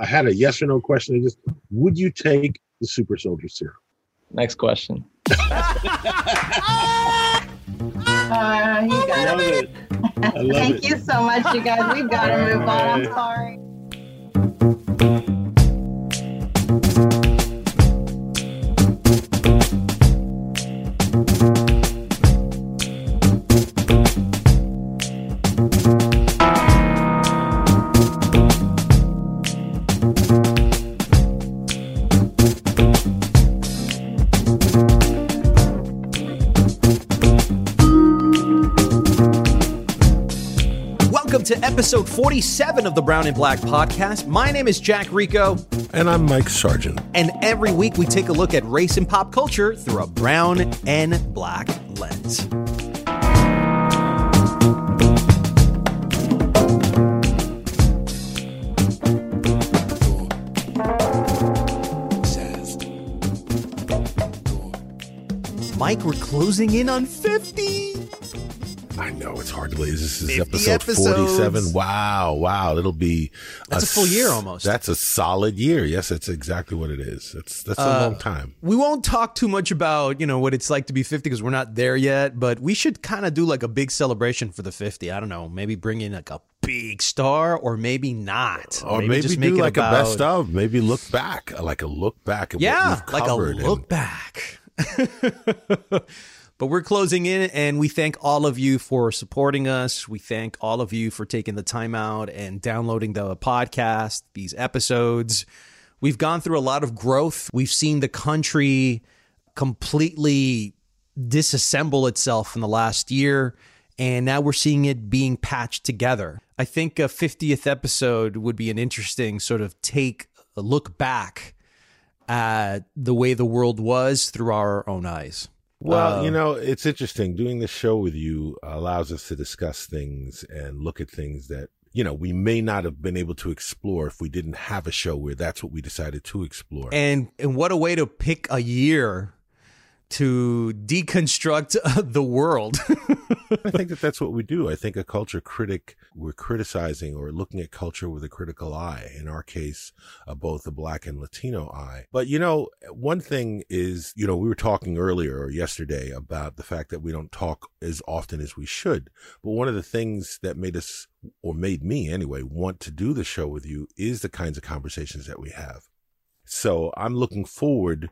I had a yes or no question. I just would you take the super soldier serum? Next question. Uh, you I love it. it. I love Thank it. you so much, you guys. We've got to move on. I'm sorry. 47 of the Brown and Black podcast. My name is Jack Rico, And I'm Mike Sargent. and every week we take a look at race and pop culture through a brown and black lens. Mike, we're closing in on 50. Know it's hard to believe this is episode episodes. 47. Wow, wow. It'll be That's a full year almost. That's a solid year. Yes, that's exactly what it is. That's that's a Uh, long time. We won't talk too much about, you know, what it's like to be 50 because we're not there yet, but we should kind of do like a big celebration for the 50. I don't know, maybe bring in like a big star or maybe not. Or maybe, just do make it like about- a best of. Maybe look back, like a look back. At Yeah, like a covered and- look back. but we're closing in and we thank all of you for supporting us. We thank all of you for taking the time out and downloading the podcast, these episodes. We've gone through a lot of growth. We've seen the country completely disassemble itself in the last year and now we're seeing it being patched together. I think a 50th episode would be an interesting sort of take a look back at the way the world was through our own eyes. Well, Uh, you know, it's interesting. Doing this show with you allows us to discuss things and look at things that, you know, we may not have been able to explore if we didn't have a show where that's what we decided to explore. And and what a way to pick a year to deconstruct the world. I think that that's what we do. I think a culture critic, we're criticizing or looking at culture with a critical eye. In our case, uh, both a black and Latino eye. But you know, one thing is, you know, we were talking earlier or yesterday about the fact that we don't talk as often as we should. But one of the things that made us, or made me anyway, want to do the show with you is the kinds of conversations that we have. So I'm looking forward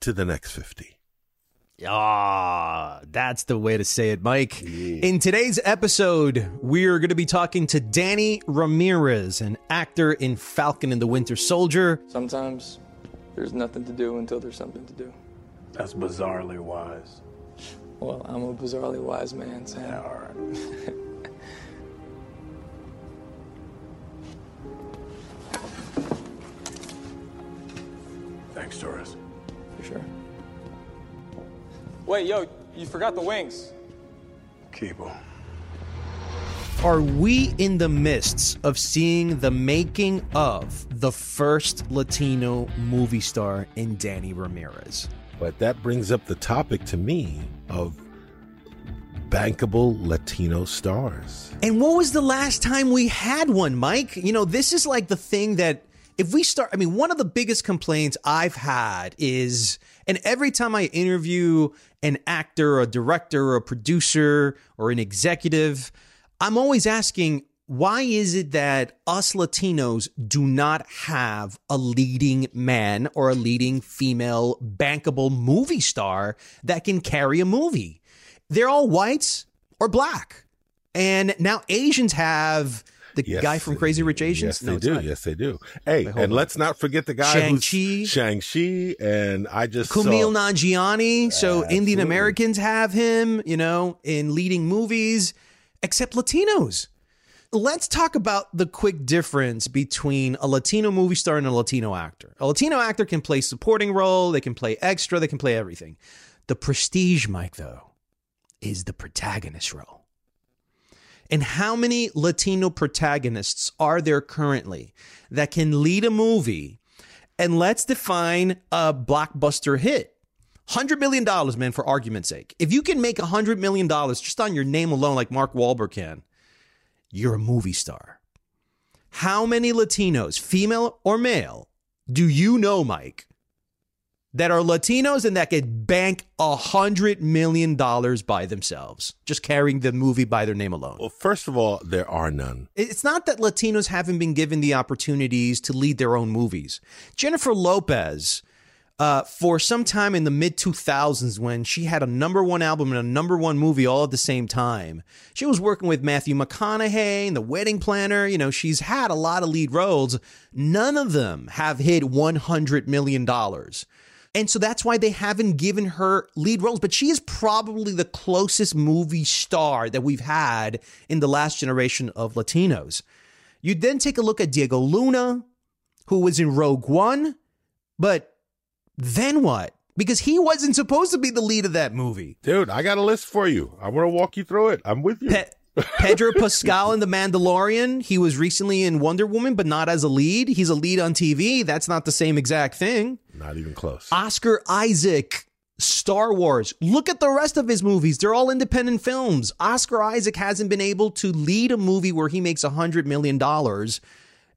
to the next 50. Ah, that's the way to say it, Mike. In today's episode, we're going to be talking to Danny Ramirez, an actor in Falcon and the Winter Soldier. Sometimes there's nothing to do until there's something to do. That's bizarrely wise. Well, I'm a bizarrely wise man, Sam. Yeah, all right. Thanks, Torres. For sure. Wait, yo, you forgot the wings. Keep 'em. Are we in the midst of seeing the making of the first Latino movie star in Danny Ramirez? But that brings up the topic to me of bankable Latino stars. And what was the last time we had one, Mike? You know, this is like the thing that if we start, I mean, one of the biggest complaints I've had is, and every time I interview an actor, a director, a producer, or an executive, I'm always asking, why is it that us Latinos do not have a leading man or a leading female bankable movie star that can carry a movie? They're all whites or black. And now Asians have the Yes, guy from Crazy Rich Asians. Yes, No, they do. not. Yes, they do. Hey, hold and on. let's not forget the guy Shang-Chi. Shang-Chi, and I just Kumail saw, Nanjiani. So Indian Americans have him, you know, in leading movies, except Latinos. Let's talk about the quick difference between a Latino movie star and a Latino actor. A Latino actor can play supporting role, they can play extra, they can play everything. The prestige, Mike, though, is the protagonist role. And how many Latino protagonists are there currently that can lead a movie? And let's define a blockbuster hit. $100 million, man, for argument's sake. If you can make $100 million just on your name alone, like Mark Wahlberg can, you're a movie star. How many Latinos, female or male, do you know, Mike, that are Latinos and that could bank a hundred million dollars by themselves, just carrying the movie by their name alone? Well, first of all, there are none. It's not that Latinos haven't been given the opportunities to lead their own movies. Jennifer Lopez, uh, for some time in the mid 2000s, when she had a number one album and a number one movie all at the same time, she was working with Matthew McConaughey and The Wedding Planner. You know, she's had a lot of lead roles. None of them have hit $100 million. And so that's why they haven't given her lead roles. But she is probably the closest movie star that we've had in the last generation of Latinos. You then take a look at Diego Luna, who was in Rogue One, but then what? Because he wasn't supposed to be the lead of that movie. Dude, I got a list for you. I want to walk you through it. I'm with you. Pe- Pedro Pascal in The Mandalorian. He was recently in Wonder Woman, but not as a lead. He's a lead on TV. That's not the same exact thing. Not even close. Oscar Isaac, Star Wars. Look at the rest of his movies. They're all independent films. Oscar Isaac hasn't been able to lead a movie where he makes a $100 million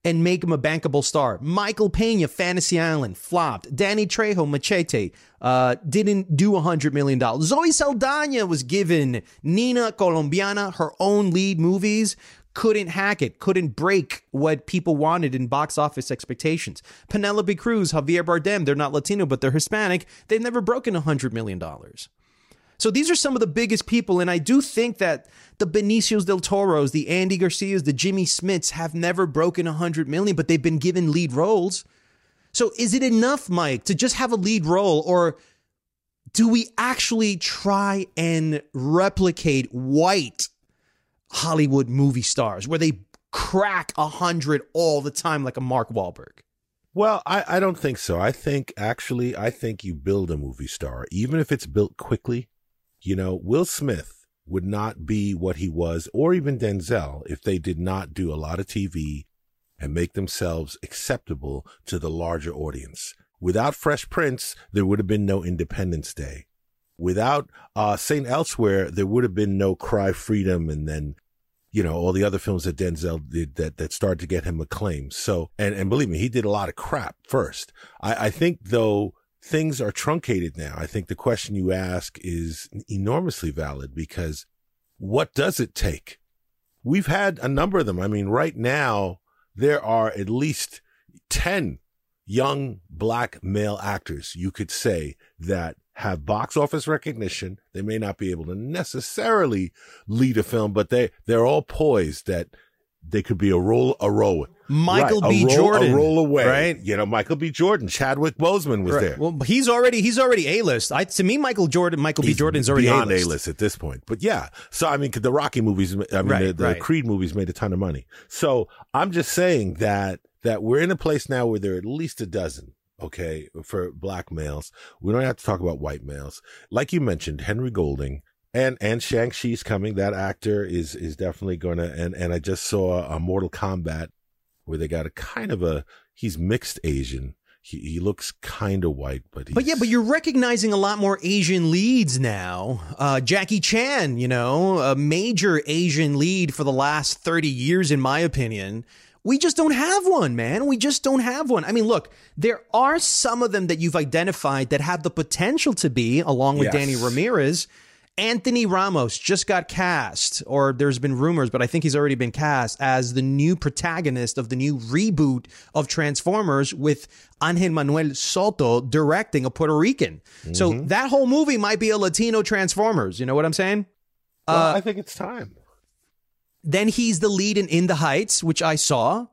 and make him a bankable star. Michael Pena, Fantasy Island, flopped. Danny Trejo, Machete, uh, didn't do $100 million. Zoe Saldana was given Nina Colombiana her own lead movies. Couldn't hack it, couldn't break what people wanted in box office expectations. Penelope Cruz, Javier Bardem, they're not Latino, but they're Hispanic. They've never broken $100 million. So these are some of the biggest people, and I do think that the Benicios del Toros, the Andy Garcias, the Jimmy Smits have never broken a hundred million, but they've been given lead roles. So is it enough, Mike, to just have a lead role, or do we actually try and replicate white Hollywood movie stars where they crack a hundred all the time like a Mark Wahlberg? Well, I, I don't think so. I think actually, I think you build a movie star, even if it's built quickly. You know, Will Smith would not be what he was, or even Denzel, if they did not do a lot of TV and make themselves acceptable to the larger audience. Without Fresh Prince, there would have been no Independence Day. Without uh, St. Elsewhere, there would have been no Cry Freedom and then, you know, all the other films that Denzel did that, that started to get him acclaim. So, and, and believe me, he did a lot of crap first. I, I think though, things are truncated now. I think the question you ask is enormously valid because what does it take? We've had a number of them. I mean, right now, there are at least 10 young black male actors you could say that have box office recognition. They may not be able to necessarily lead a film, but they, they're all poised that they could be a role, a role. Michael right, B. a roll, Jordan, a roll away, right? You know, Michael B. Jordan, Chadwick Boseman was Right. there. Well, he's already he's already a list. I to me, Michael Jordan, Michael B. He's Jordan's already beyond A-list. A-list at this point. But yeah, so I mean, the Rocky movies, I mean, Right, the, the. Creed movies made a ton of money. So I'm just saying that that we're in a place now where there are at least a dozen. Okay, for black males, we don't have to talk about white males. Like you mentioned, Henry Golding and and Shang Chi's coming. That actor is is definitely gonna. And and I just saw a Mortal Kombat where they got a kind of a he's mixed Asian. He he looks kind of white, but he's, But yeah, but you're recognizing a lot more Asian leads now. Uh, Jackie Chan, you know, a major Asian lead for the last 30 years, in my opinion. We just don't have one, man. We just don't have one. I mean, look, there are some of them that you've identified that have the potential to be, along with Yes. Danny Ramirez. Anthony Ramos just got cast, or there's been rumors, but I think he's already been cast as the new protagonist of the new reboot of Transformers with Angel Manuel Soto directing a Puerto Rican. So mm-hmm. that whole movie might be a Latino Transformers. You know what I'm saying? Well, uh, I think it's time. Then he's the lead in In the Heights, which I saw.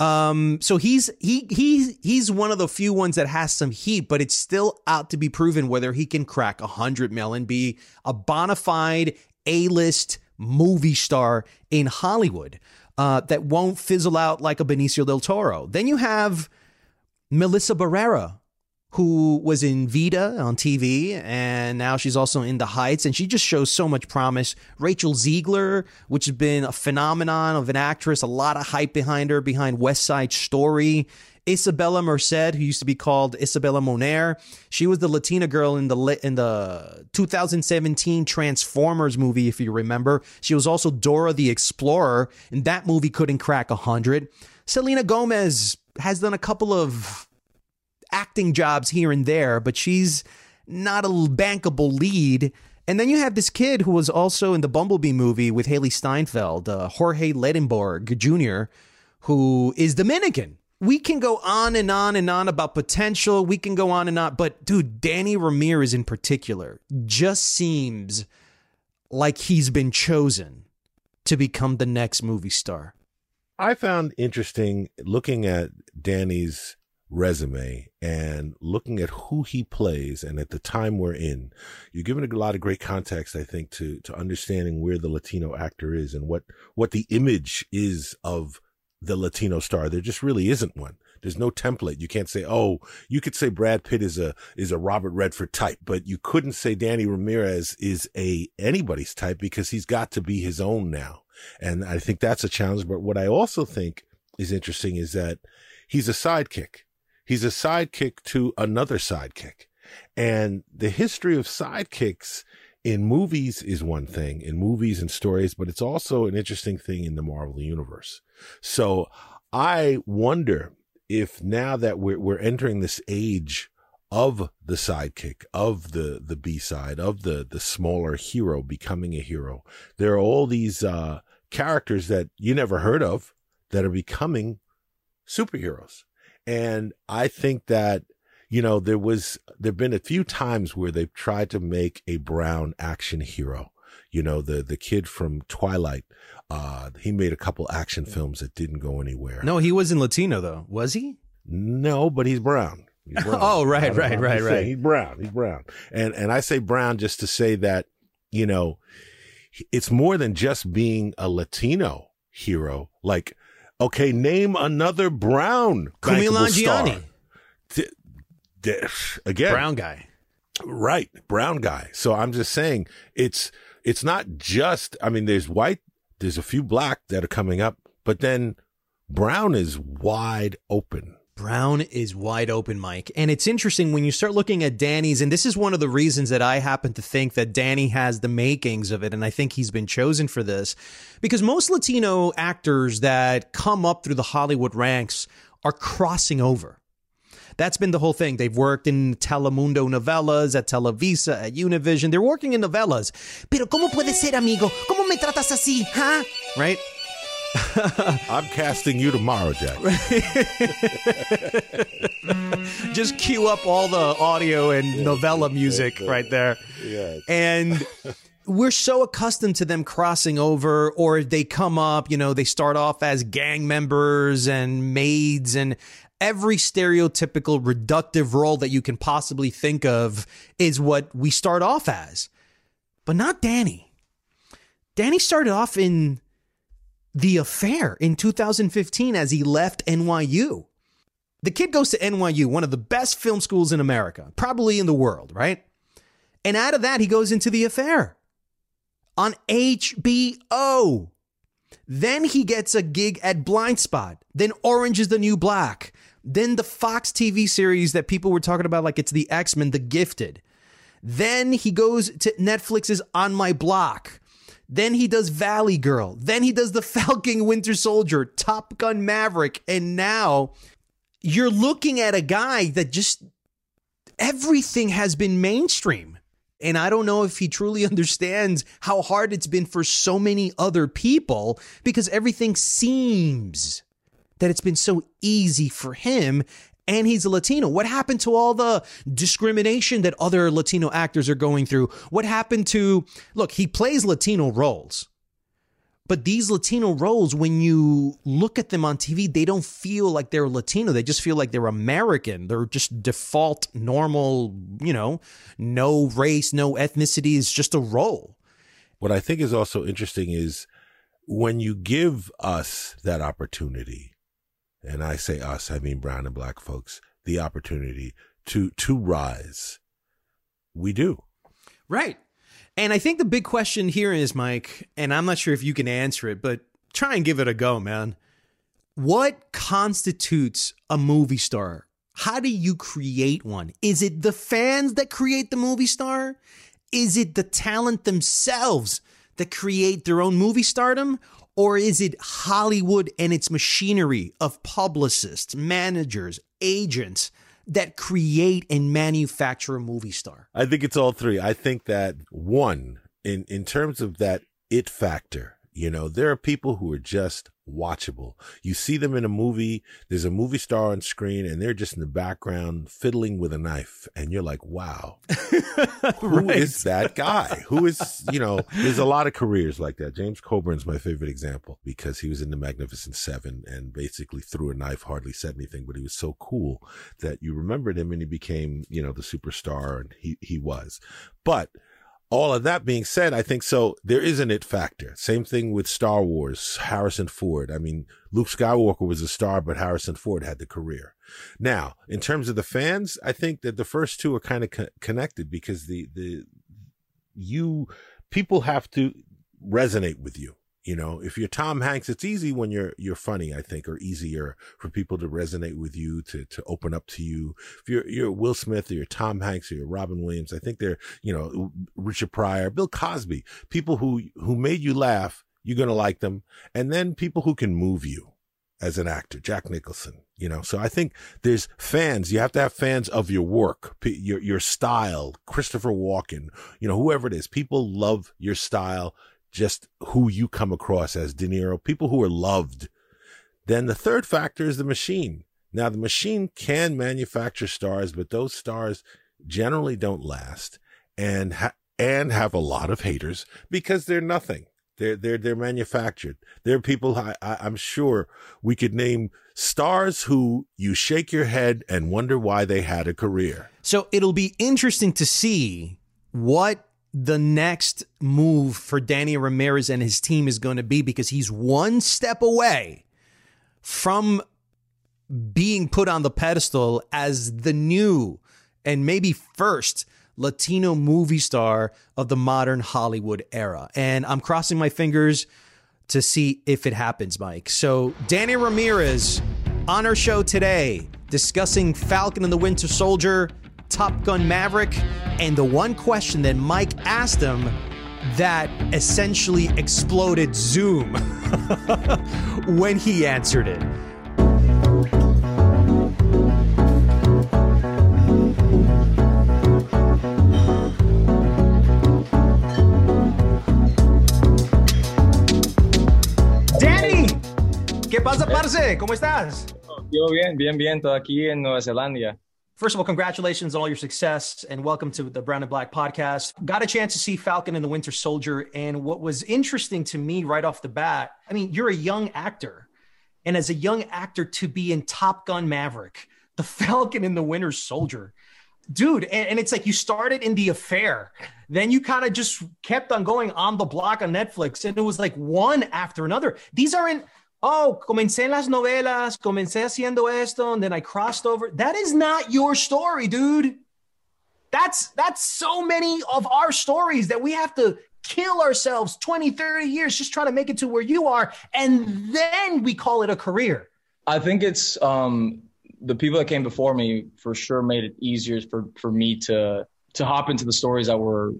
Um, so he's he he he's one of the few ones that has some heat, but it's still out to be proven whether he can crack a hundred mil and be a bona fide A list movie star in Hollywood uh, that won't fizzle out like a Benicio del Toro. Then you have Melissa Barrera, who was in Vida on TV, and now she's also in The Heights, and she just shows so much promise. Rachel Zegler, which has been a phenomenon of an actress, a lot of hype behind her, behind West Side Story. Isabella Merced, who used to be called Isabella Moner, she was the Latina girl in the in the 2017 Transformers movie, if you remember. She was also Dora the Explorer, and that movie couldn't crack hundred. Selena Gomez has done a couple of acting jobs here and there, but she's not a bankable lead. And then you have this kid who was also in the Bumblebee movie with Hailee Steinfeld, uh, Jorge Lendeborg Jr., who is Dominican we can go on and on and on about potential. We can go on and on. But dude, Danny Ramirez in particular just seems like he's been chosen to become the next movie star. I found interesting looking at Danny's resume and looking at who he plays and at the time we're in you're giving a lot of great context i think to to understanding where the latino actor is and what what the image is of the Latino star. There just really isn't one. There's no template. You can't say, oh, you could say Brad Pitt is a is a Robert Redford type, but you couldn't say Danny Ramirez is a anybody's type because he's got to be his own now. And I think that's a challenge. But what I also think is interesting is that he's a sidekick. He's a sidekick to another sidekick. And the history of sidekicks in movies is one thing, in movies and stories, but it's also an interesting thing in the Marvel universe. So I wonder if now that we're, we're entering this age of the sidekick, of the, the B side, of the, the smaller hero becoming a hero, there are all these, uh, characters that you never heard of that are becoming superheroes. And I think that you know, there was, there've been a few times where they've tried to make a brown action hero. You know, the, the kid from Twilight, uh, he made a couple action films that didn't go anywhere. No, he wasn't Latino though, was he? No, but he's brown. He's brown. oh, right, right, right, right. He's brown. He's brown. And, and I say brown just to say that, you know, it's more than just being a Latino hero. Like, okay, name another brown Kumail Nanjiani again. Brown guy. Right brown guy. So i'm just saying it's it's not just i mean there's white there's a few black that are coming up but then brown is wide open Brown is wide open, Mike. And it's interesting when you start looking at Danny's, and this is one of the reasons that I happen to think that Danny has the makings of it. And I think he's been chosen for this because most Latino actors that come up through the Hollywood ranks are crossing over. That's been the whole thing. They've worked in Telemundo novelas, at Televisa, at Univision. They're working in novelas. Pero ¿cómo puede ser, amigo? ¿Cómo me tratas así? Huh? Right? I'm casting you tomorrow, Jack. Just cue up all the audio and yeah, novella music yeah, right there. Yeah. And we're so accustomed to them crossing over or they come up, you know, they start off as gang members and maids and every stereotypical reductive role that you can possibly think of is what we start off as. But not Danny. Danny started off in The Affair in 2015 as he left NYU. The kid goes to NYU, one of the best film schools in America, probably in the world, right? And out of that, he goes into The Affair on HBO. Then he gets a gig at Blind Spot. Then Orange is the New Black. Then the Fox TV series that people were talking about, like it's the X Men, The Gifted. Then he goes to Netflix's On My Block. Then he does Valley Girl. Then he does The Falcon Winter Soldier, Top Gun Maverick. And now you're looking at a guy that just everything has been mainstream. And I don't know if he truly understands how hard it's been for so many other people because everything seems that it's been so easy for him and he's a Latino. What happened to all the discrimination that other Latino actors are going through? What happened to, look, he plays Latino roles. But these Latino roles, when you look at them on TV, they don't feel like they're Latino. They just feel like they're American. They're just default, normal, you know, no race, no ethnicity is just a role. What I think is also interesting is when you give us that opportunity, and I say us, I mean brown and black folks, the opportunity to to rise. We do. Right. And I think the big question here is, Mike, and I'm not sure if you can answer it, but try and give it a go, man. What constitutes a movie star? How do you create one? Is it the fans that create the movie star? Is it the talent themselves that create their own movie stardom? Or is it Hollywood and its machinery of publicists, managers, agents that create and manufacture a movie star? I think it's all three. I think that one, in, in terms of that it factor, you know, there are people who are just watchable. You see them in a movie, there's a movie star on screen and they're just in the background fiddling with a knife and you're like, "Wow. who is Right. that guy? Who is, you know, there's a lot of careers like that. James Coburn's my favorite example because he was in the Magnificent 7 and basically threw a knife, hardly said anything, but he was so cool that you remembered him and he became, you know, the superstar and he he was. But all of that being said, I think so. There is an it factor. Same thing with Star Wars, Harrison Ford. I mean, Luke Skywalker was a star, but Harrison Ford had the career. Now, in terms of the fans, I think that the first two are kind of co- connected because the, the, you, people have to resonate with you. You know, if you're Tom Hanks, it's easy when you're, you're funny, I think, or easier for people to resonate with you, to, to open up to you. If you're, you're Will Smith or you're Tom Hanks or you're Robin Williams, I think they're, you know, Richard Pryor, Bill Cosby, people who, who made you laugh, you're going to like them. And then people who can move you as an actor, Jack Nicholson, you know. So I think there's fans. You have to have fans of your work, your your style. Christopher Walken, you know, whoever it is. People love your style, just who you come across as De Niro. People who are loved. Then the third factor is the machine. Now the machine can manufacture stars, but those stars generally don't last and ha- and have a lot of haters because they're nothing. They're they're they're manufactured. There are people I, I I'm sure we could name stars who you shake your head and wonder why they had a career. So it'll be interesting to see what the next move for Danny Ramirez and his team is going to be because he's one step away from being put on the pedestal as the new and maybe first Latino movie star of the modern Hollywood era. And I'm crossing my fingers to see if it happens, Mike. So, Danny Ramirez on our show today discussing Falcon and the Winter Soldier, Top Gun Maverick, and the one question that Mike asked him that essentially exploded Zoom when he answered it. Danny, ¿qué pasa, parce? ¿Cómo estás? Yo bien, bien, bien, todo aquí en Nueva Zelanda. First of all, congratulations on all your success and welcome to the Brown and Black podcast. Got a chance to see Falcon and the Winter Soldier. And what was interesting to me right off the bat, I mean, you're a young actor. And as a young actor, to be in Top Gun Maverick, the Falcon and the Winter Soldier, dude, and, and it's like you started in The Affair. Then you kind of just kept on going on the block on Netflix. And it was like one after another. These aren't oh, comencé en las novelas, comencé haciendo esto, and then I crossed over. That is not your story, dude. That's that's so many of our stories that we have to kill ourselves 20, 30 years just trying to make it to where you are, and then we call it a career. I think it's um, the people that came before me for sure made it easier for, for me to to hop into the stories that were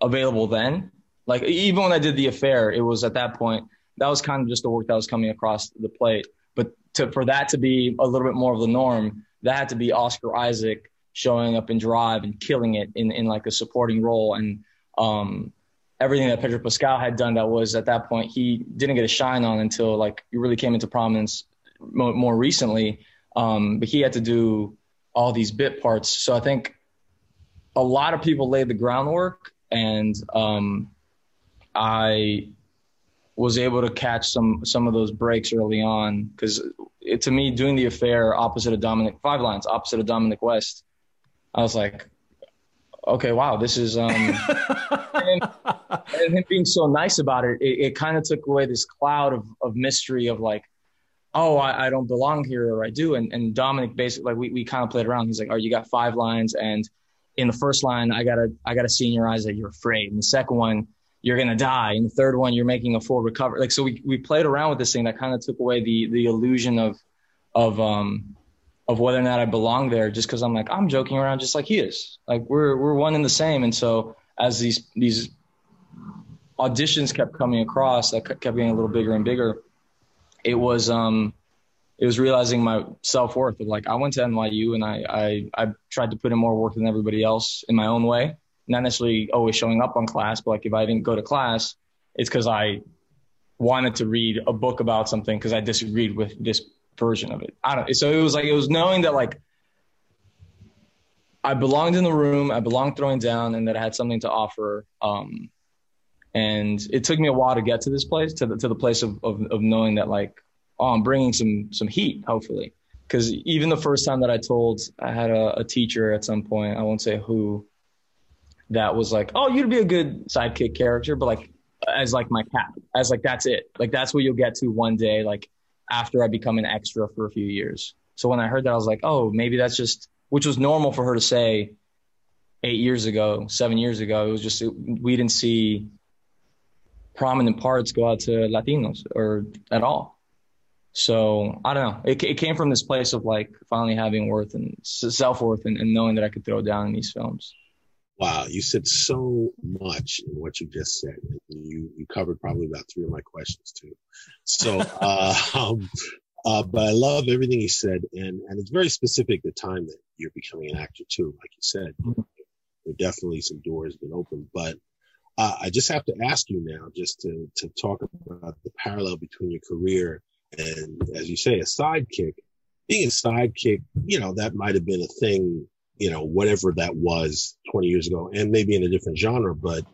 available then. Like even when I did the affair, it was at that point that was kind of just the work that was coming across the plate. But to for that to be a little bit more of the norm, that had to be Oscar Isaac showing up in Drive and killing it in in like a supporting role and um, everything that Pedro Pascal had done that was at that point he didn't get a shine on until like he really came into prominence more, more recently. Um, but he had to do all these bit parts. So I think a lot of people laid the groundwork, and um, I was able to catch some some of those breaks early on because to me doing the affair opposite of Dominic Five Lines opposite of Dominic West, I was like, okay, wow, this is um, and, and him being so nice about it, it, it kind of took away this cloud of of mystery of like, oh, I, I don't belong here or I do. And, and Dominic basically, like we, we kind of played around. He's like, oh, you got five lines. And in the first line, I gotta, I gotta see in your eyes that you're afraid. And the second one, you're going to die. And the third one, you're making a full recovery. Like, so we, we played around with this thing that kind of took away the, the illusion of, of, um, of whether or not I belong there just cause I'm like, I'm joking around just like he is. Like we're, we're one and the same. And so as these, these auditions kept coming across that kept getting a little bigger and bigger, it was, um, it was realizing my self worth of like I went to NYU and I, I I tried to put in more work than everybody else in my own way. Not necessarily always showing up on class, but like if I didn't go to class, it's because I wanted to read a book about something because I disagreed with this version of it. I don't. So it was like it was knowing that like I belonged in the room, I belonged throwing down, and that I had something to offer. Um, and it took me a while to get to this place, to the to the place of of, of knowing that like oh, I'm bringing some some heat, hopefully. Because even the first time that I told, I had a, a, teacher at some point, I won't say who, that was like, oh, you'd be a good sidekick character, but like as like my cap, as like that's it, like that's what you'll get to one day, like after I become an extra for a few years. So when I heard that, I was like, oh, maybe that's just, which was normal for her to say eight years ago, seven years ago. It was just we didn't see prominent parts go out to Latinos or at all. So I don't know. It, it came from this place of like finally having worth and self worth and, and knowing that I could throw down in these films. Wow, you said so much in what you just said. You you covered probably about three of my questions too. So, uh, um, uh, but I love everything you said, and and it's very specific the time that you're becoming an actor too. Like you said, mm-hmm. there definitely some doors been opened, but uh, I just have to ask you now, just to to talk about the parallel between your career and as you say, a sidekick. Being a sidekick, you know, that might have been a thing, you know, whatever that was 20 years ago, and maybe in a different genre. But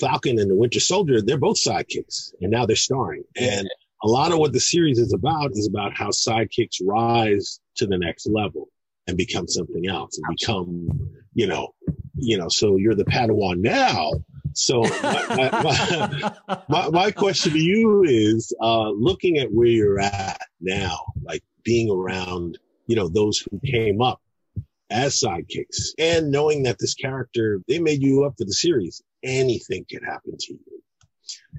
Falcon and the Winter Soldier, they're both sidekicks, and now they're starring. And a lot of what the series is about is about how sidekicks rise to the next level and become something else and become, you know, you know, so you're the Padawan now, so my, my, my, my, question to you is, uh, looking at where you're at now, like being around, you know, those who came up as sidekicks and knowing that this character, they made you up for the series, anything can happen to you.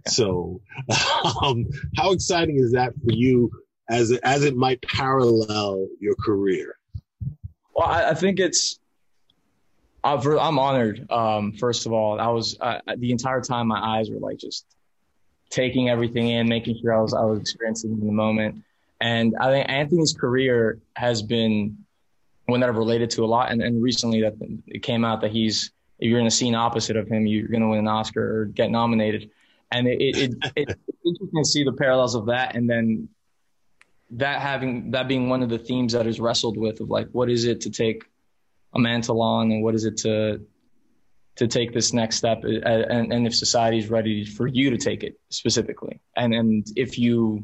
So, um, how exciting is that for you as, as it might parallel your career? Well, I, I think it's, I'm honored. Um, first of all, I was uh, the entire time my eyes were like just taking everything in, making sure I was I was experiencing in the moment. And I think Anthony's career has been one that I've related to a lot. And, and recently that it came out that he's if you're in a scene opposite of him, you're going to win an Oscar or get nominated. And it, it, it, it's interesting to see the parallels of that, and then that having that being one of the themes that is wrestled with of like what is it to take a mantle on and what is it to to take this next step and, and if society is ready for you to take it specifically and and if you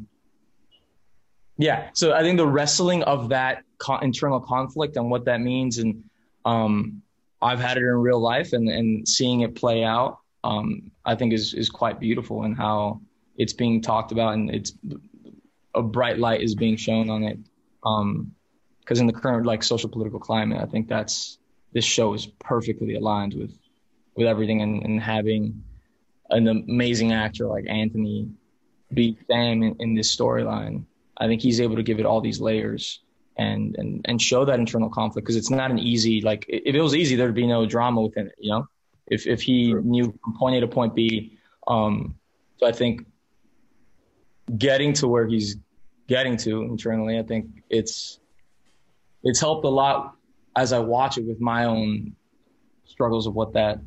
yeah so i think the wrestling of that co- internal conflict and what that means and um, i've had it in real life and and seeing it play out um, i think is is quite beautiful and how it's being talked about and it's a bright light is being shown on it um, because in the current like social political climate, I think that's this show is perfectly aligned with with everything and, and having an amazing actor like Anthony be Sam in, in this storyline. I think he's able to give it all these layers and and and show that internal conflict because it's not an easy like if it was easy there'd be no drama within it, you know. If if he sure. knew from point A to point B, um, so I think getting to where he's getting to internally, I think it's it's helped a lot as I watch it with my own struggles of what that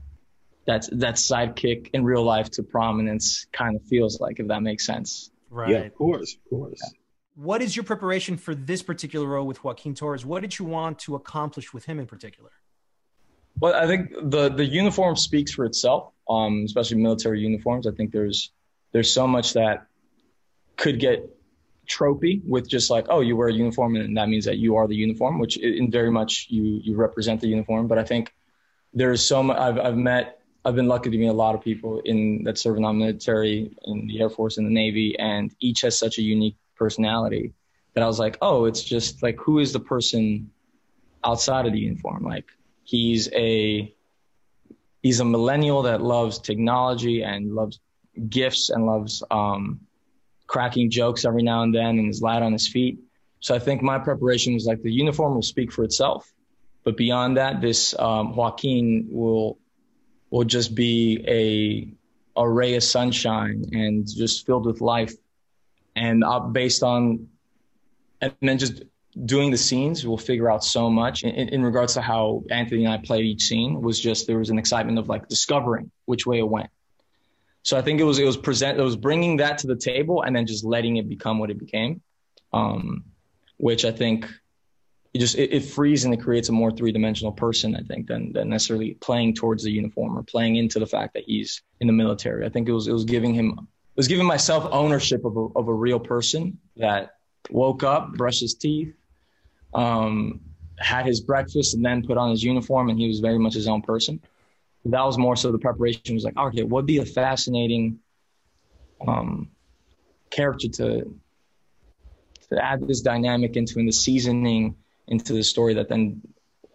that's that sidekick in real life to prominence kind of feels like, if that makes sense. Right. Yeah, of course, of course. Yeah. What is your preparation for this particular role with Joaquin Torres? What did you want to accomplish with him in particular? Well, I think the the uniform speaks for itself, um, especially military uniforms. I think there's there's so much that could get tropey with just like oh you wear a uniform and that means that you are the uniform which in very much you you represent the uniform but i think there's so much I've, I've met i've been lucky to meet a lot of people in that serve in the military in the air force in the navy and each has such a unique personality that I was like, oh, it's just like who is the person outside of the uniform? Like he's a he's a millennial that loves technology and loves gifts and loves um, cracking jokes every now and then and is light on his feet. So I think my preparation was like the uniform will speak for itself, but beyond that, this um, Joaquin will will just be a a ray of sunshine and just filled with life, and uh, based on and then just doing the scenes, we'll figure out so much in, in regards to how Anthony and I played each scene was just there was an excitement of like discovering which way it went. So I think it was it was present it was bringing that to the table and then just letting it become what it became, um, which I think it just it, it frees and it creates a more three dimensional person. I think than than necessarily playing towards the uniform or playing into the fact that he's in the military. I think it was it was giving him was giving myself ownership of a, of a real person that woke up, brushed his teeth, um, had his breakfast, and then put on his uniform, and he was very much his own person. That was more so the preparation was like, okay, what would be a fascinating um, character to to add this dynamic into and the seasoning into the story that then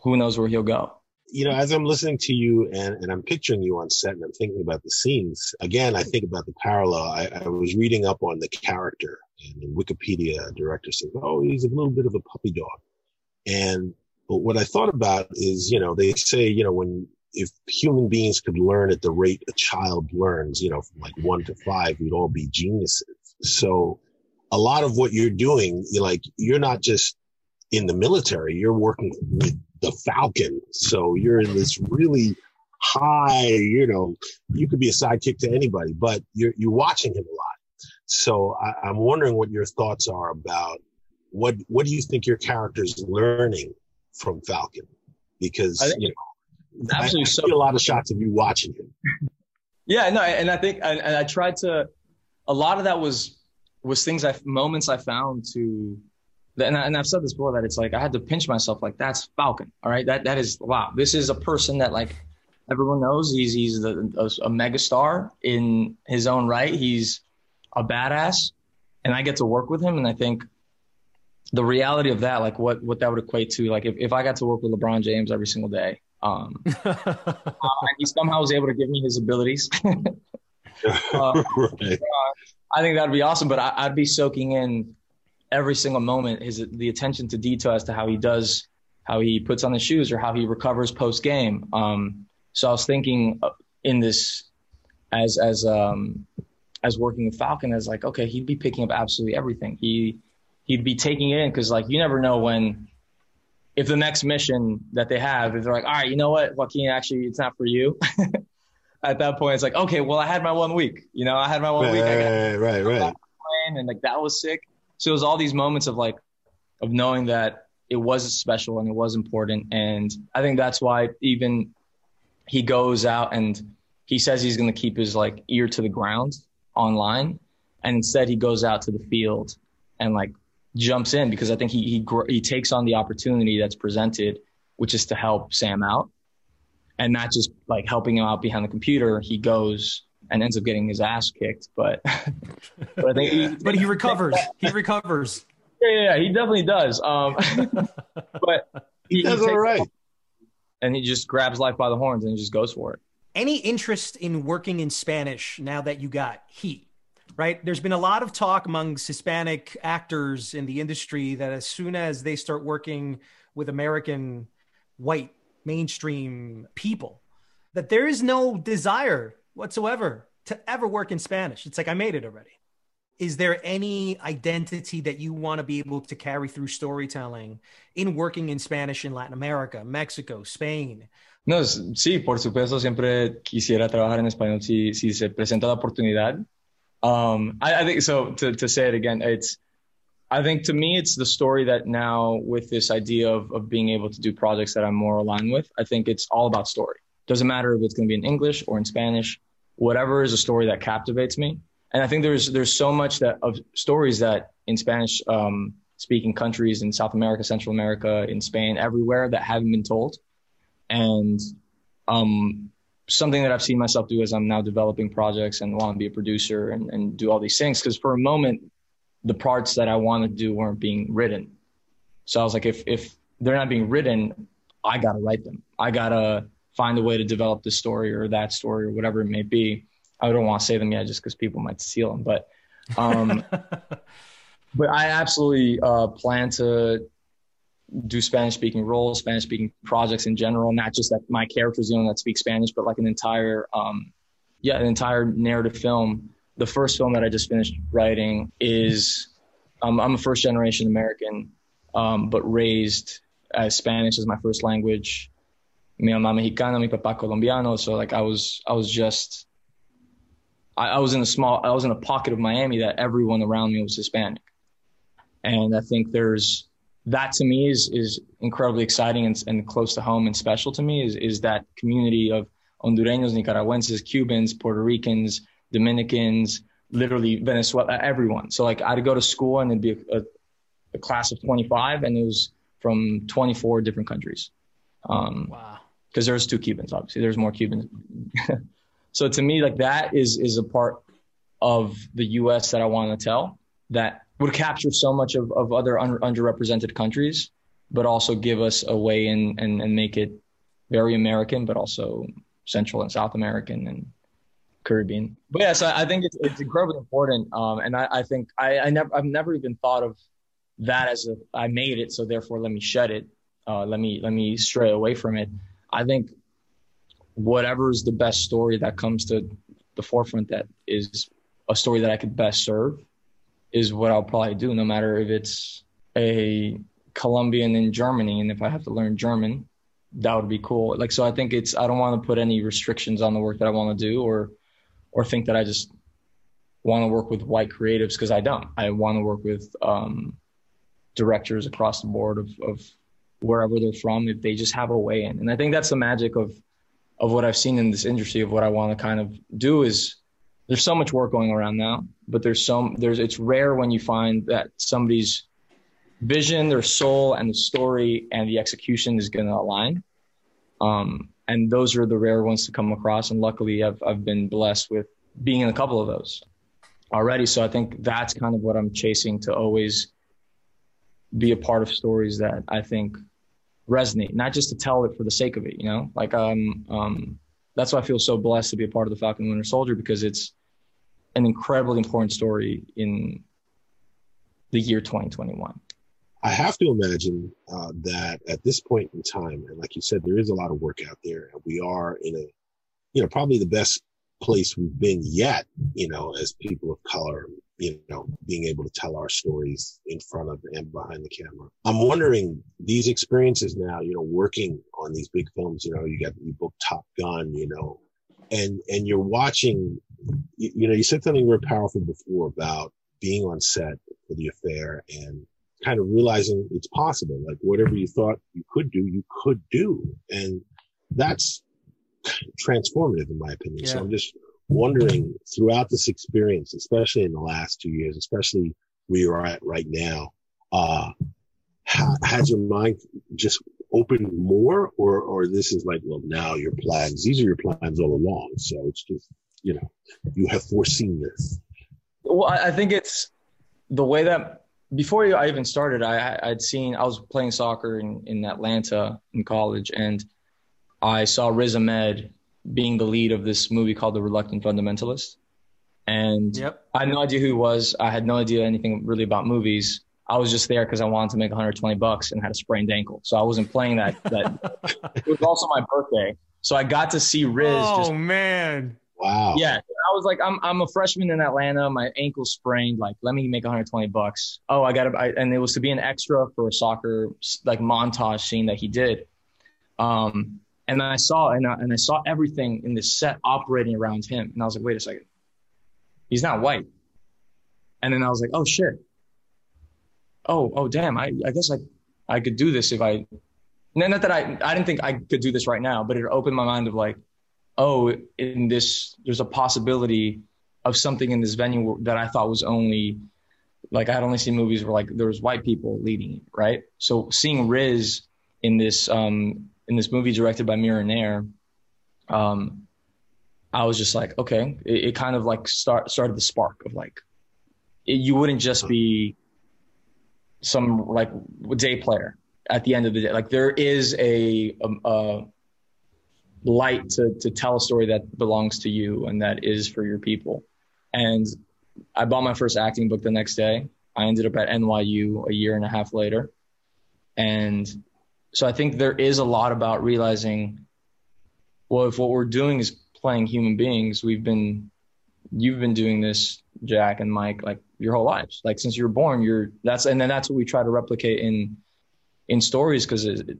who knows where he'll go. You know, as I'm listening to you and, and I'm picturing you on set and I'm thinking about the scenes, again, I think about the parallel. I, I was reading up on the character and Wikipedia director says, oh, he's a little bit of a puppy dog. And but what I thought about is, you know, they say, you know, when if human beings could learn at the rate a child learns, you know, from like one to five, we'd all be geniuses. So a lot of what you're doing, you're like, you're not just in the military, you're working with the Falcon. So you're in this really high, you know, you could be a sidekick to anybody, but you're, you're watching him a lot. So I, I'm wondering what your thoughts are about what, what do you think your character's learning from Falcon? Because, think- you know, Absolutely. I, I so see a lot of shots of you watching him. Yeah, no, and I think, and, and I tried to. A lot of that was was things I moments I found to, and, I, and I've said this before that it's like I had to pinch myself like that's Falcon, all right, that that is wow, this is a person that like everyone knows he's he's the, a, a megastar in his own right, he's a badass, and I get to work with him, and I think the reality of that, like what what that would equate to, like if, if I got to work with LeBron James every single day, um, uh, and he somehow was able to give me his abilities. Uh, right. I think that'd be awesome, but I, I'd be soaking in every single moment his the attention to detail as to how he does, how he puts on the shoes or how he recovers post game. Um, so I was thinking uh, in this as as um, as working with Falcon as like okay, he'd be picking up absolutely everything. He he'd be taking it in because like you never know when if the next mission that they have if they're like all right, you know what, Joaquin, actually it's not for you. At that point, it's like okay, well I had my one week. You know, I had my one week. I got Right, right, right. and like that was sick. So it was all these moments of like of knowing that it was special and it was important. And I think that's why even he goes out and he says he's going to keep his like ear to the ground online, and instead he goes out to the field and like jumps in because I think he he he takes on the opportunity that's presented, which is to help Sam out, and not just like helping him out behind the computer. He goes and ends up getting his ass kicked, but but I think he, but he recovers. He recovers. yeah, yeah, yeah, he definitely does. Um, but he, he That's takes all right. and he just grabs life by the horns and he just goes for it. Any interest in working in Spanish now that you got Heat? Right? There's been a lot of talk amongst Hispanic actors in the industry that as soon as they start working with American white mainstream people, that there is no desire whatsoever to ever work in Spanish. It's like I made it already. Is there any identity that you want to be able to carry through storytelling in working in Spanish in Latin America, Mexico, Spain? No, sí, por supuesto, siempre quisiera trabajar en español si, si se presenta la oportunidad. Um, I, I think so. To, to say it again, it's. I think to me, it's the story that now with this idea of, of being able to do projects that I'm more aligned with. I think it's all about story. Doesn't matter if it's going to be in English or in Spanish. Whatever is a story that captivates me, and I think there's there's so much that of stories that in Spanish um, speaking countries in South America, Central America, in Spain, everywhere that haven't been told and um, something that I've seen myself do as I'm now developing projects and want to be a producer and, and do all these things. Because for a moment, the parts that I wanted to do weren't being written. So I was like, if if they're not being written, I gotta write them. I gotta find a way to develop this story or that story or whatever it may be. I don't want to say them yet just because people might steal them, but um, but I absolutely uh, plan to do Spanish speaking roles, Spanish speaking projects in general, not just that my character's the only that speaks Spanish, but like an entire, um, yeah, an entire narrative film. The first film that I just finished writing is, um, I'm a first generation American, um, but raised as Spanish as my first language. Mi mamá mexicana, mi papá colombiano. So like I was, I was just, I, I was in a small, I was in a pocket of Miami that everyone around me was Hispanic. And I think there's, that to me is is incredibly exciting and, and close to home and special to me is is that community of Hondureños, Nicaraguenses, Cubans, Puerto Ricans, Dominicans, literally Venezuela, everyone. So like I'd go to school and it'd be a, a, a class of 25 and it was from 24 different countries. Um, Wow. Because there's two Cubans, obviously. There's more Cubans. so to me, like that is is a part of the U.S. that I want to tell that would capture so much of, of other un- underrepresented countries, but also give us a way in and, and make it very American, but also Central and South American and Caribbean. But yeah, so I think it's, it's incredibly important. Um, and I, I think I, I never I've never even thought of that as a I made it, so therefore let me shed it. Uh, let me let me stray away from it. I think whatever is the best story that comes to the forefront that is a story that I could best serve is what I'll probably do, no matter if it's a Colombian in Germany and if I have to learn German, that would be cool. Like so I think it's I don't want to put any restrictions on the work that I want to do or or think that I just want to work with white creatives because I don't. I want to work with um, directors across the board of, of wherever they're from if they just have a way in. And I think that's the magic of of what I've seen in this industry of what I want to kind of do is there's so much work going around now, but there's some there's it's rare when you find that somebody's vision, their soul, and the story and the execution is going to align. Um, and those are the rare ones to come across. And luckily, I've I've been blessed with being in a couple of those already. So I think that's kind of what I'm chasing to always be a part of stories that I think resonate, not just to tell it for the sake of it, you know, like, um, um, that's why I feel so blessed to be a part of the Falcon Winter Soldier because it's an incredibly important story in the year 2021. I have to imagine uh, that at this point in time, and like you said, there is a lot of work out there, and we are in a, you know, probably the best place we've been yet, you know, as people of color, you know, being able to tell our stories in front of and behind the camera. I'm wondering these experiences now, you know, working on these big films, you know, you got you book Top Gun, you know, and and you're watching, you, you know, you said something real powerful before about being on set for the affair and kind of realizing it's possible. Like whatever you thought you could do, you could do. And that's transformative in my opinion. So I'm just wondering throughout this experience, especially in the last two years, especially where you're at right now, uh, ha- has your mind just opened more or, or this is like, well, now your plans, these are your plans all along. So it's just, you know, you have foreseen this. Well, I think it's the way that before I even started, I I'd seen I was playing soccer in, in Atlanta in college, and I saw Riz Ahmed being the lead of this movie called The Reluctant Fundamentalist, and Yep. I had no idea who he was. I had no idea anything really about movies. I was just there because I wanted to make 120 bucks and had a sprained ankle, so I wasn't playing that. That it was also my birthday, so I got to see Riz oh just man. Wow. yeah, I was like, I'm I'm a freshman in Atlanta. My ankle sprained. Like, let me make 120 bucks. Oh, I got to, and it was to be an extra for a soccer like montage scene that he did. Um, and I saw and I, and I saw everything in this set operating around him, and I was like, wait a second, he's not white. And then I was like, oh shit. Oh oh damn, I I guess I I could do this if I. No, not that I I didn't think I could do this right now, but it opened my mind of like oh, in this, there's a possibility of something in this venue that I thought was only like I had only seen movies where like there was white people leading right? So seeing Riz in this um in this movie directed by Mira Nair, um, I was just like, okay, it, it kind of like start started the spark of like, it, you wouldn't just be some like day player at the end of the day. Like there is a, a, a light to to tell a story that belongs to you and that is for your people. And I bought my first acting book the next day. I ended up at NYU a year and a half later. And so I think there is a lot about realizing, well, if what we're doing is playing human beings, we've been, you've been doing this, Jack and Mike, like your whole lives. Like since you were born, you're that's, and then that's what we try to replicate in, in stories. Cause it,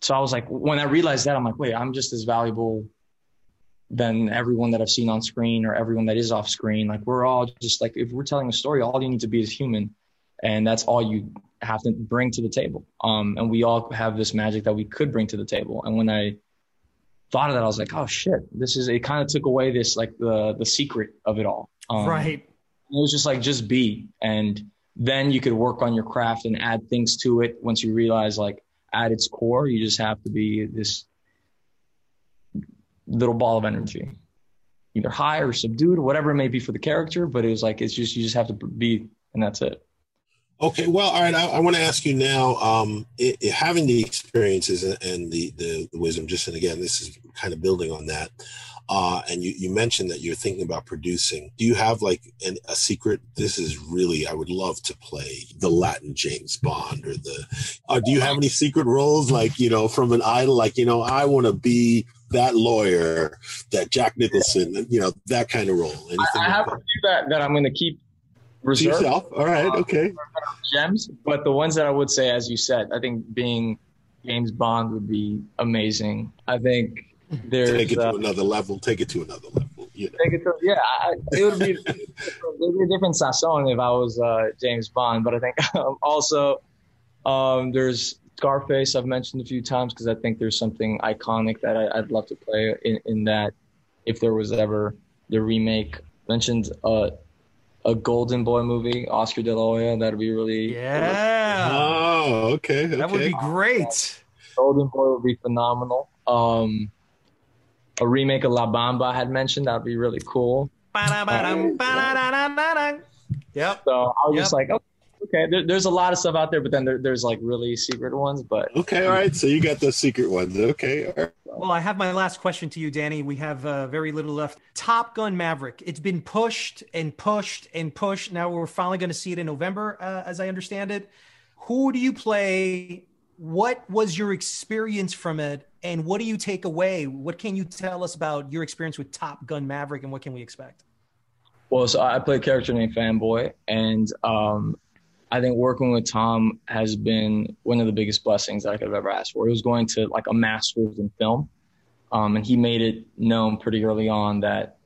so I was like, when I realized that, I'm like, wait, I'm just as valuable than everyone that I've seen on screen or everyone that is off screen. Like we're all just like if we're telling a story, all you need to be is human, and that's all you have to bring to the table. Um, and we all have this magic that we could bring to the table. And when I thought of that, I was like, oh shit, this is. It kind of took away this like the the secret of it all. Um, right. It was just like just be, and then you could work on your craft and add things to it. Once you realize like at its core, you just have to be this little ball of energy, either high or subdued whatever it may be for the character. But it was like it's just you just have to be, and that's it. Okay, well, all right. I, I want to ask you now, um, it, it, having the experiences and, and the, the, the wisdom. Just and again, this is kind of building on that. Uh, and you, you mentioned that you're thinking about producing. Do you have like an, a secret? This is really, I would love to play the Latin James Bond or the. Uh, do you have any secret roles, like you know, from an idol? Like you know, I want to be that lawyer, that Jack Nicholson, you know, that kind of role. Anything I, I like have that? a few that, that I'm going to keep To reserved. yourself. All right. Uh, Okay. gems, but the ones that I would say, as you said, I think being James Bond would be amazing. I think there's Take it to uh, another level. Take it to another level. You know. take it to, yeah, I, it would be it would be a different sazon if I was uh, James Bond. But I think um, also um, there's Scarface. I've mentioned a few times because I think there's something iconic that I, I'd love to play in, in that. If there was ever the remake, mentioned uh, a Golden Boy movie, Oscar De La Hoya. That'd be really Yeah. Oh, okay. okay. That would be great. Golden Boy would be phenomenal. Um, a remake of La Bamba I had mentioned that'd be really cool. Ba-da-ba-dum. Yep. So I was Yep. just like, oh, okay, there, there's a lot of stuff out there, but then there, there's like really secret ones. But Okay, all right. So you got those secret ones. Okay. All right. Well, I have my last question to you, Danny. We have uh, very little left. Top Gun Maverick. It's been pushed and pushed and pushed. Now we're finally going to see it in November, uh, as I understand it. Who do you play? What was your experience from it? And what do you take away? What can you tell us about your experience with Top Gun Maverick and what can we expect? well, so I play a character named Fanboy, and um, I think working with Tom has been one of the biggest blessings that I could have ever asked for. He was going to like a master's in film, um, and he made it known pretty early on that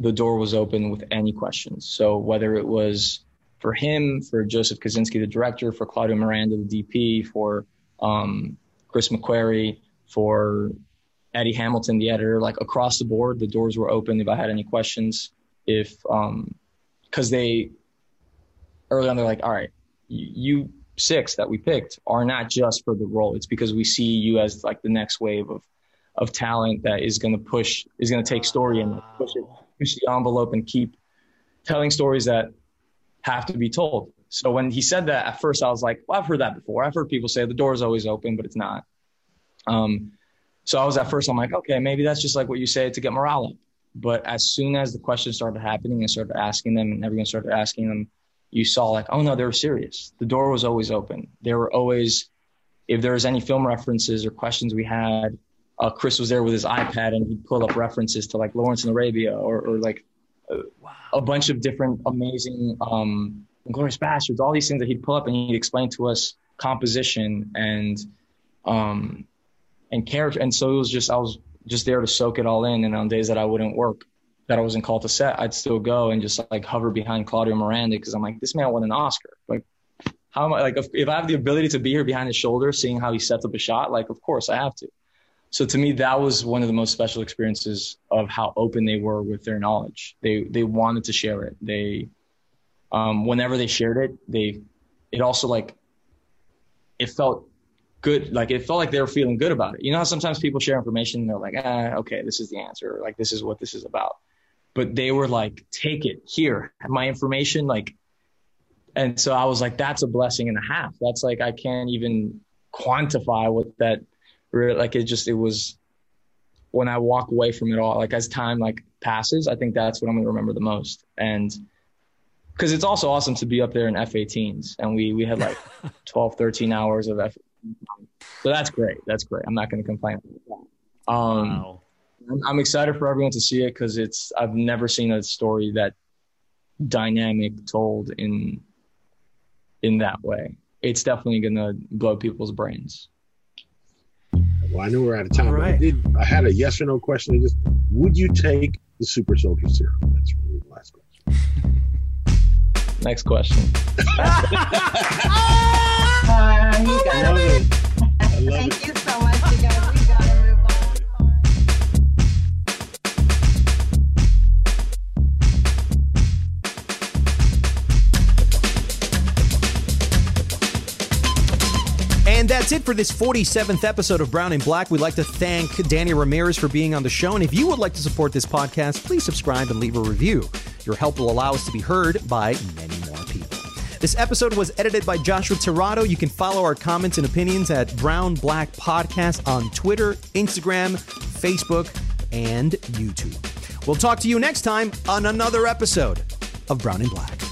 the door was open with any questions. So whether it was for him, for Joseph Kosinski, the director, for Claudio Miranda, the DP, for um, Chris McQuarrie, for Eddie Hamilton, the editor, like across the board, the doors were open if I had any questions. If, um, cause they early on, they're like, all right, you, six that we picked are not just for the role. It's because we see you as like the next wave of, of talent that is going to push, is going to take story and push it, push the envelope and keep telling stories that have to be told. So when he said that at first, I was like, well, I've heard that before. I've heard people say the door is always open, but it's not. Um, so I was at first, I'm like, okay, maybe that's just like what you say to get morale up. But as soon as the questions started happening and started asking them and everyone started asking them, you saw like, oh no, they were serious. The door was always open. There were always, if there was any film references or questions we had, uh, Chris was there with his iPad and he'd pull up references to like Lawrence and Arabia or, or like a, a bunch of different amazing um, Glorious Bastards, all these things that he'd pull up and he'd explain to us composition and um, and character. And so it was just I was just there to soak it all in. And on days that I wouldn't work, that I wasn't called to set, I'd still go and just like hover behind Claudio Miranda because I'm like, this man won an Oscar. Like, how am I like if, if I have the ability to be here behind his shoulder, seeing how he sets up a shot, like of course I have to. So to me, that was one of the most special experiences of how open they were with their knowledge. They they wanted to share it. They um, whenever they shared it, they it also like it felt good. Like it felt like they were feeling good about it. You know sometimes people share information and they're like, ah, okay, this is the answer. Like this is what this is about. But they were like, take it here, my information. Like And so I was like, that's a blessing and a half. That's like, I can't even quantify what that like, it just, it was when I walk away from it all, like as time like passes, I think that's what I'm going to remember the most. And because it's also awesome to be up there in F-18s and we, we had like 12, 13 hours of F. So that's great. That's great. I'm not going to complain. Um, Wow. I'm, I'm excited for everyone to see it because it's I've never seen a story that dynamic told in in that way. It's definitely gonna blow people's brains. Well, I know we're out of time, All but I did. I had a yes or no question. I just would you take the super soldier serum? That's really the last question. Next question. Oh, you got love it. it. I love Thank it. you so that's it for this 47th episode of Brown and Black. We'd like to thank Danny Ramirez for being on the show. And if you would like to support this podcast, please subscribe and leave a review. Your help will allow us to be heard by many more people. This episode was edited by Joshua Tirado. You can follow our comments and opinions at Brown Black Podcast on Twitter, Instagram, Facebook, and YouTube. We'll talk to you next time on another episode of Brown and Black.